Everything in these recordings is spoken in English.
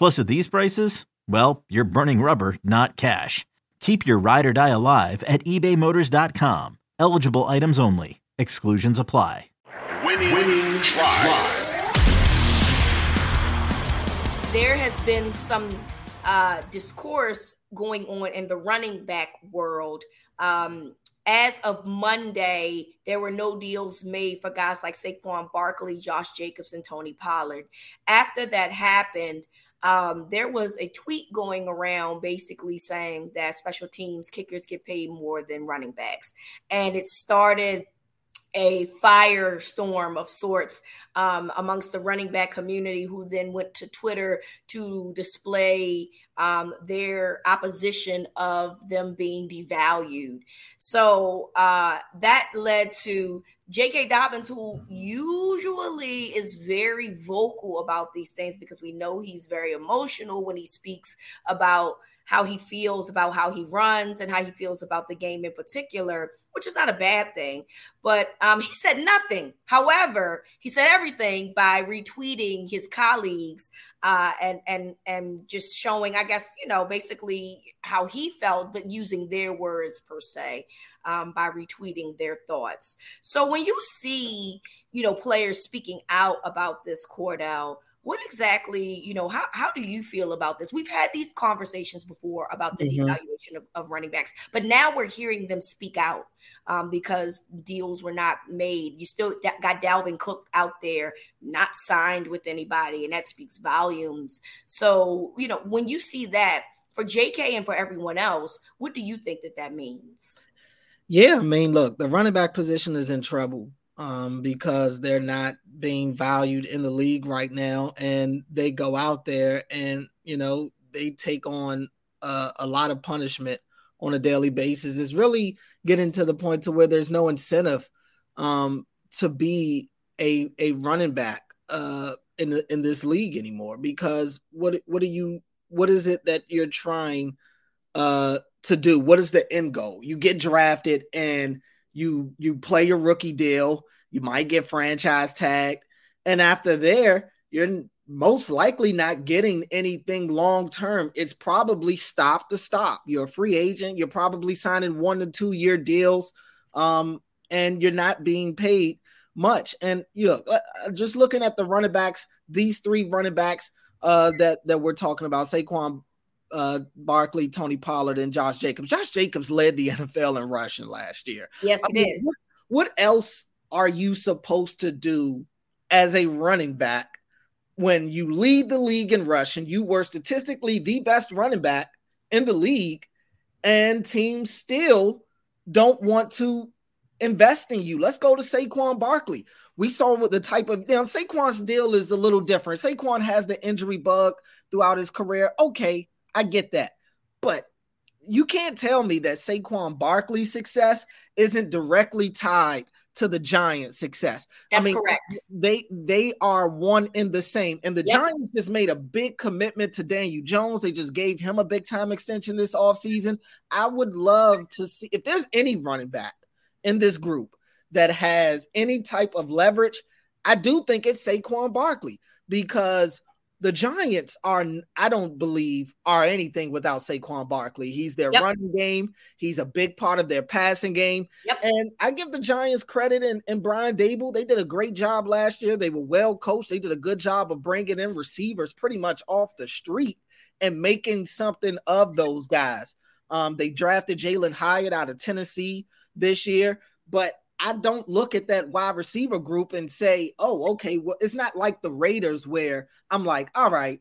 Plus, at these prices, well, you're burning rubber, not cash. Keep your ride or die alive at ebaymotors.com. Eligible items only. Exclusions apply. Winning, Winning Drive. There has been some uh, discourse going on in the running back world. Um, as of Monday, there were no deals made for guys like Saquon Barkley, Josh Jacobs, and Tony Pollard. After that happened, um, there was a tweet going around basically saying that special teams kickers get paid more than running backs. And it started a firestorm of sorts um, amongst the running back community, who then went to Twitter to display um, their opposition of them being devalued. So uh, that led to J.K. Dobbins, who usually is very vocal about these things because we know he's very emotional when he speaks about how he feels about how he runs and how he feels about the game in particular, which is not a bad thing. But um, he said nothing. However, he said everything by retweeting his colleagues uh, and and and just showing, I guess, you know, basically how he felt, but using their words per se um, by retweeting their thoughts. So when you see, you know, players speaking out about this, Cordell what exactly you know how, how do you feel about this? We've had these conversations before about the mm-hmm. evaluation of, of, running backs but now we're hearing them speak out um, because deals were not made. You still got dalvin cook out there not signed with anybody and that speaks volumes. So you know when you see that for jk and for everyone else what do you think that that means? Yeah i mean look the running back position is in trouble um, because they're not being valued in the league right now, and they go out there and you know they take on uh, a lot of punishment on a daily basis. It's really getting to the point to where there's no incentive um, to be a a running back uh, in the, in this league anymore because what what are you what is it that you're trying uh, to do? What is the end goal? You get drafted and you you play your rookie deal, you might get franchise tagged, and after there, you're most likely not getting anything long term. It's probably stop to stop. You're a free agent. You're probably signing one to two year deals, um, and you're not being paid much. And you know, uh, uh, just looking at the running backs, these three running backs uh, that that we're talking about, Saquon uh, Barkley, Tony Pollard, and Josh Jacobs. Josh Jacobs led the NFL in rushing last year. Yes, I mean, did. What, what else are you supposed to do as a running back when you lead the league in rushing? You were statistically the best running back in the league, and teams still don't want to invest in you. Let's go to Saquon Barkley. We saw what the type of now Saquon's deal is a little different. Saquon has the injury bug throughout his career. Okay, I get that. But you can't tell me that Saquon Barkley's success isn't directly tied to the Giants' success. That's I mean, correct. They they are one in the same. And the yep. Giants just made a big commitment to Daniel Jones. They just gave him a big time extension this offseason. I would love to see if there's any running back in this group that has any type of leverage, I do think it's Saquon Barkley because the Giants are, I don't believe, are anything without Saquon Barkley. He's their yep. running game. He's a big part of their passing game. Yep. And I give the Giants credit and, and Brian Daboll. They did a great job last year. They were well coached. They did a good job of bringing in receivers pretty much off the street and making something of those guys. Um, they drafted Jalin Hyatt out of Tennessee this year, but I don't look at that wide receiver group and say, oh, okay, well, it's not like the Raiders where I'm like, all right,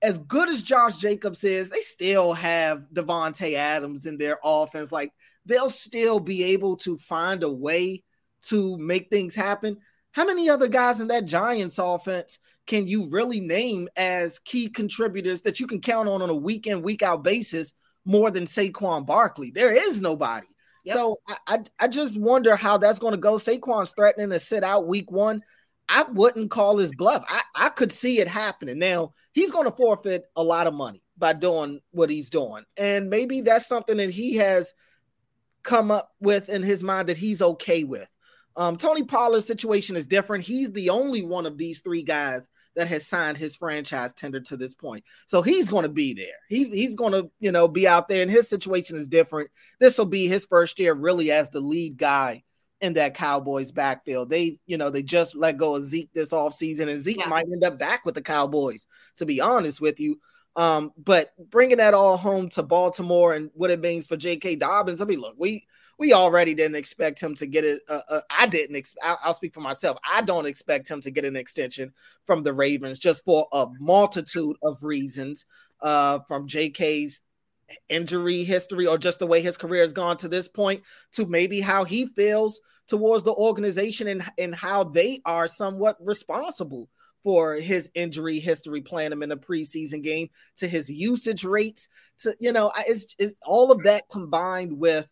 as good as Josh Jacobs is, they still have Davante Adams in their offense. Like they'll still be able to find a way to make things happen. How many other guys in that Giants offense can you really name as key contributors that you can count on on a week in, week out basis more than Saquon Barkley? There is nobody. So I, I, I just wonder how that's going to go. Saquon's threatening to sit out week one. I wouldn't call his bluff. I, I could see it happening. Now he's going to forfeit a lot of money by doing what he's doing. And maybe that's something that he has come up with in his mind that he's okay with. Um, Tony Pollard's situation is different. He's the only one of these three guys that has signed his franchise tender to this point. So he's going to be there. He's he's going to, you know, be out there and his situation is different. This will be his first year really as the lead guy in that Cowboys backfield. They, you know, they just let go of Zeke this offseason and Zeke yeah. might end up back with the Cowboys, to be honest with you. Um, but bringing that all home to Baltimore and what it means for J.K. Dobbins, I mean, look, we we already didn't expect him to get it. Uh, uh, I didn't. Ex- I'll, I'll speak for myself. I don't expect him to get an extension from the Ravens just for a multitude of reasons. Uh, from J.K.'s injury history or just the way his career has gone to this point to maybe how he feels towards the organization and, and how they are somewhat responsible for his injury history playing him in a preseason game to his usage rates to you know it's, it's all of that combined with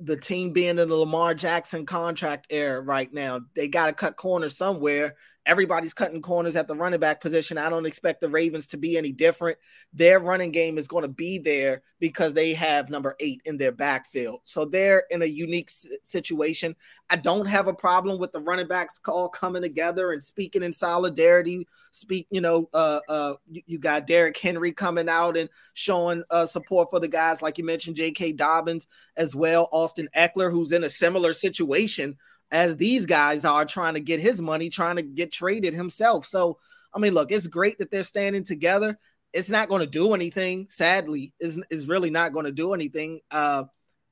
the team being in the Lamar Jackson contract era right now. They got to cut corners somewhere. Everybody's cutting corners at the running back position. I don't expect the Ravens to be any different. Their running game is going to be there because they have number eight in their backfield. So they're in a unique situation. I don't have a problem with the running backs all coming together and speaking in solidarity. Speak, you know, uh, uh, you, got Derrick Henry coming out and showing uh, support for the guys, like you mentioned, J.K. Dobbins as well, Austin Ekeler, who's in a similar situation as these guys are trying to get his money, trying to get traded himself. So, I mean, look, it's great that they're standing together. It's not going to do anything, sadly, is is really not going to do anything. Uh,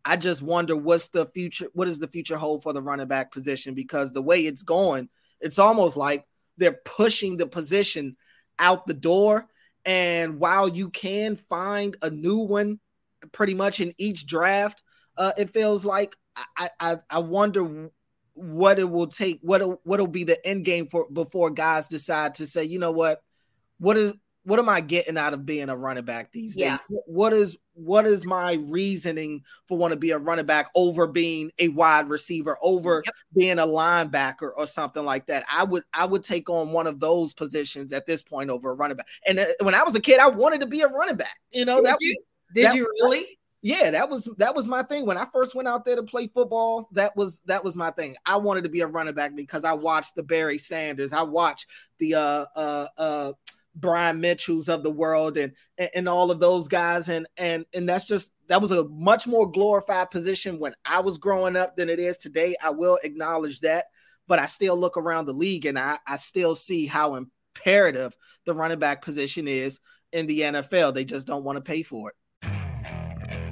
I just wonder what's the future, what does the future hold for the running back position? Because the way it's going, it's almost like they're pushing the position out the door. And while you can find a new one pretty much in each draft, uh, it feels like I, I, I wonder what it will take, what what'll be the end game for before guys decide to say, you know what, what is what am I getting out of being a running back these days? Yeah. What is what is my reasoning for want to be a running back over being a wide receiver, over yep. being a linebacker or something like that? I would I would take on one of those positions at this point over a running back. And uh, when I was a kid, I wanted to be a running back. You know, did that you, did that, you really? Yeah, that was that was my thing when I first went out there to play football. That was that was my thing. I wanted to be a running back because I watched the Barry Sanders, I watched the uh uh uh Brian Mitchells of the world and, and and all of those guys and and and that's just that was a much more glorified position when I was growing up than it is today. I will acknowledge that, but I still look around the league and I I still see how imperative the running back position is in the NFL. They just don't want to pay for it.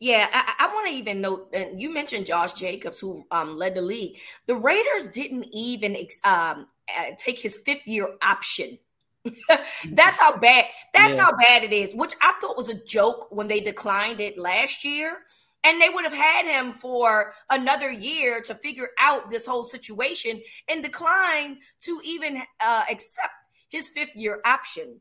Yeah, I, I want to even note, and you mentioned Josh Jacobs, who um, led the league. The Raiders didn't even um, uh, take his fifth year option. that's how bad. That's yeah. how bad it is. Which I thought was a joke when they declined it last year. And they would have had him for another year to figure out this whole situation and decline to even uh, accept his fifth year option,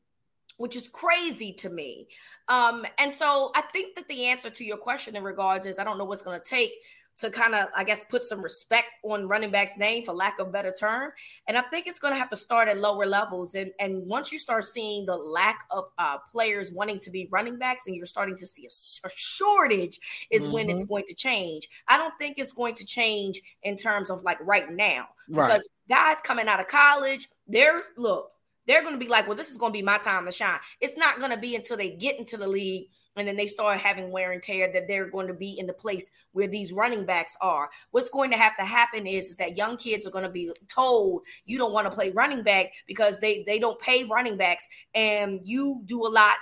which is crazy to me. Um, and so I think that the answer to your question in regards is I don't know what's going to take to kind of, I guess, put some respect on running back's name, for lack of better term. And I think it's going to have to start at lower levels. And and once you start seeing the lack of uh, players wanting to be running backs, and you're starting to see a, a shortage, is mm-hmm. when it's mm-hmm. going to change. I don't think it's going to change in terms of like right now, right. because guys coming out of college, they're look. They're going to be like, well, this is going to be my time to shine. It's not going to be until they get into the league and then they start having wear and tear that they're going to be in the place where these running backs are. What's going to have to happen is, is that young kids are going to be told you don't want to play running back because they they don't pay running backs and you do a lot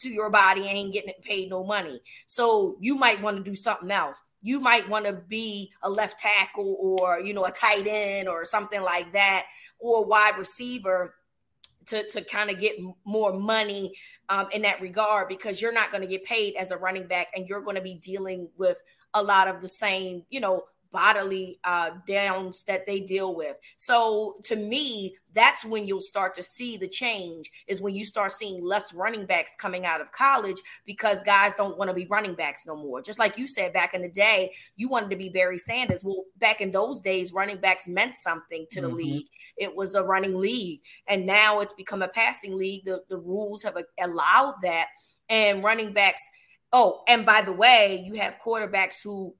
to your body and ain't getting paid no money. So you might want to do something else. You might want to be a left tackle or you know a tight end or something like that or wide receiver to, to kind of get more money um, in that regard because you're not going to get paid as a running back and you're going to be dealing with a lot of the same, you know, bodily uh, downs that they deal with. So to me, that's when you'll start to see the change is when you start seeing less running backs coming out of college because guys don't want to be running backs no more. Just like you said back in the day, you wanted to be Barry Sanders. Well, back in those days, running backs meant something to the mm-hmm. league. It was a running league. And now it's become a passing league. The, the rules have allowed that. And running backs, oh, and by the way, you have quarterbacks who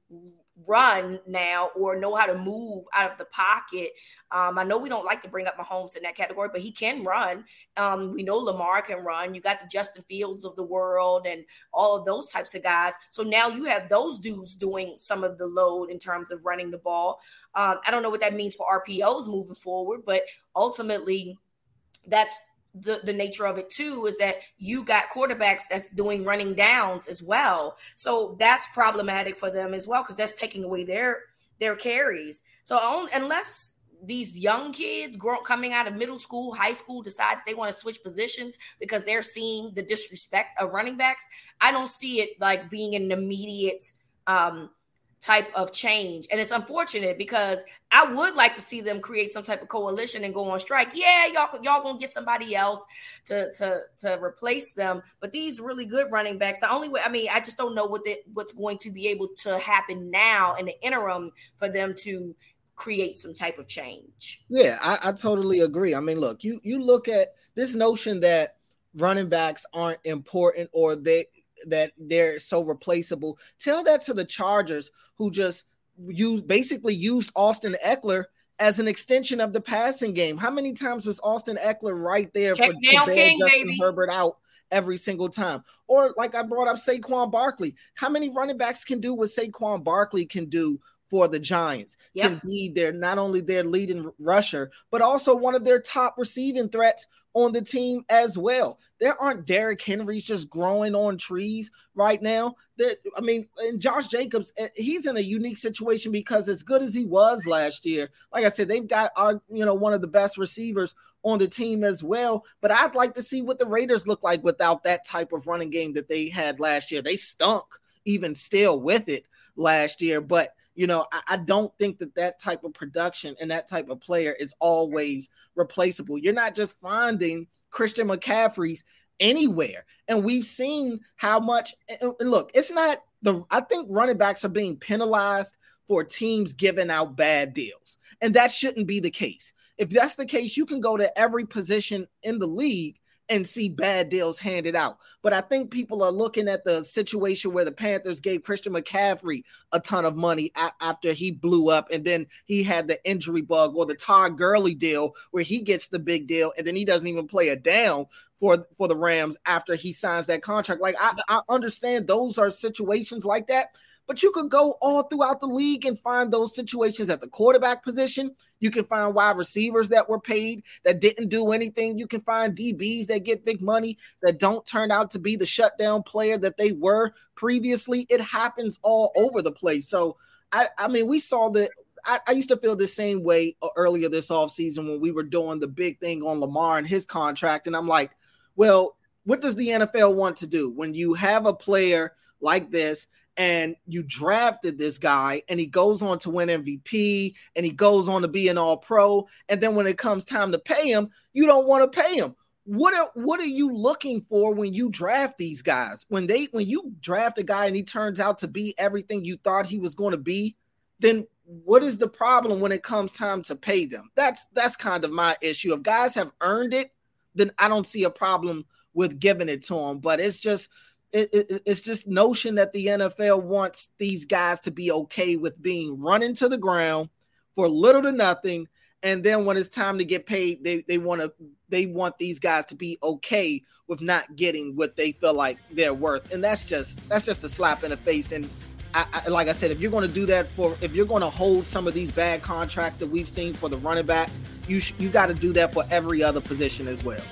run now or know how to move out of the pocket. Um, I know we don't like to bring up Mahomes in that category, but he can run. Um, we know Lamar can run. You got the Justin Fields of the world and all of those types of guys. So now you have those dudes doing some of the load in terms of running the ball. Um, I don't know what that means for RPOs moving forward, but ultimately, that's the, the nature of it too is that you got quarterbacks that's doing running downs as well. So that's problematic for them as well because that's taking away their their carries. So unless these young kids grow, coming out of middle school, high school decide they want to switch positions because they're seeing the disrespect of running backs, I don't see it like being an immediate um, type of change. And it's unfortunate because I would like to see them create some type of coalition and go on strike. Yeah, y'all y'all gonna get somebody else to to to replace them. But these really good running backs, the only way I mean, I just don't know what the, what's going to be able to happen now in the interim for them to create some type of change. Yeah, I, I totally agree. I mean, look, you you look at this notion that running backs aren't important or they that they're so replaceable. Tell that to the Chargers who just used basically used Austin Ekeler as an extension of the passing game. How many times was Austin Ekeler right there Check for to bail Justin baby. Herbert out every single time? Or like I brought up Saquon Barkley. How many running backs can do what Saquon Barkley can do for the Giants? Yep. Can be their not only their leading rusher, but also one of their top receiving threats on the team as well. There aren't Derrick Henrys just growing on trees right now. That I mean, and Josh Jacobs, eh, he's in a unique situation because as good as he was last year, like I said, they've got our you know one of the best receivers on the team as well. But I'd like to see what the Raiders look like without that type of running game that they had last year. They stunk even still with it last year, but you know, I, I, don't think that that type of production and that type of player is always replaceable. You're not just finding Christian McCaffrey's anywhere. And we've seen how much, and look, it's not the, I think running backs are being penalized for teams giving out bad deals. And that shouldn't be the case. If that's the case, you can go to every position in the league and see bad deals handed out. But I think people are looking at the situation where the Panthers gave Christian McCaffrey a ton of money a- after he blew up, and then he had the injury bug, or the Todd Gurley deal where he gets the big deal, and then he doesn't even play a down for for the Rams after he signs that contract. Like I, I understand those are situations like that, but you could go all throughout the league and find those situations at the quarterback position. You can find wide receivers that were paid that didn't do anything. You can find DBs that get big money that don't turn out to be the shutdown player that they were previously. It happens all over the place. So, I, I mean, we saw that I, I, used to feel the same way uh, earlier this offseason when we were doing the big thing on Lamar and his contract. And I'm like, well, what does the NFL want to do when you have a player like this and you drafted this guy and he goes on to win MVP and he goes on to be an all pro. And then when it comes time to pay him, you don't want to pay him. What are what are you looking for when you draft these guys? When they when you draft a guy and he turns out to be everything you thought he was going to be, then what is the problem when it comes time to pay them? That's that's kind of my issue. If guys have earned it, then I don't see a problem with giving it to them. But it's just it, it, it's just notion that the NFL wants these guys to be okay with being run into the ground for little to nothing, and then when it's time to get paid, they they want to they want these guys to be okay with not getting what they feel like they're worth, and that's just that's just a slap in the face. And I, I, like I said, if you're going to do that for if you're going to hold some of these bad contracts that we've seen for the running backs, you sh- you got to do that for every other position as well.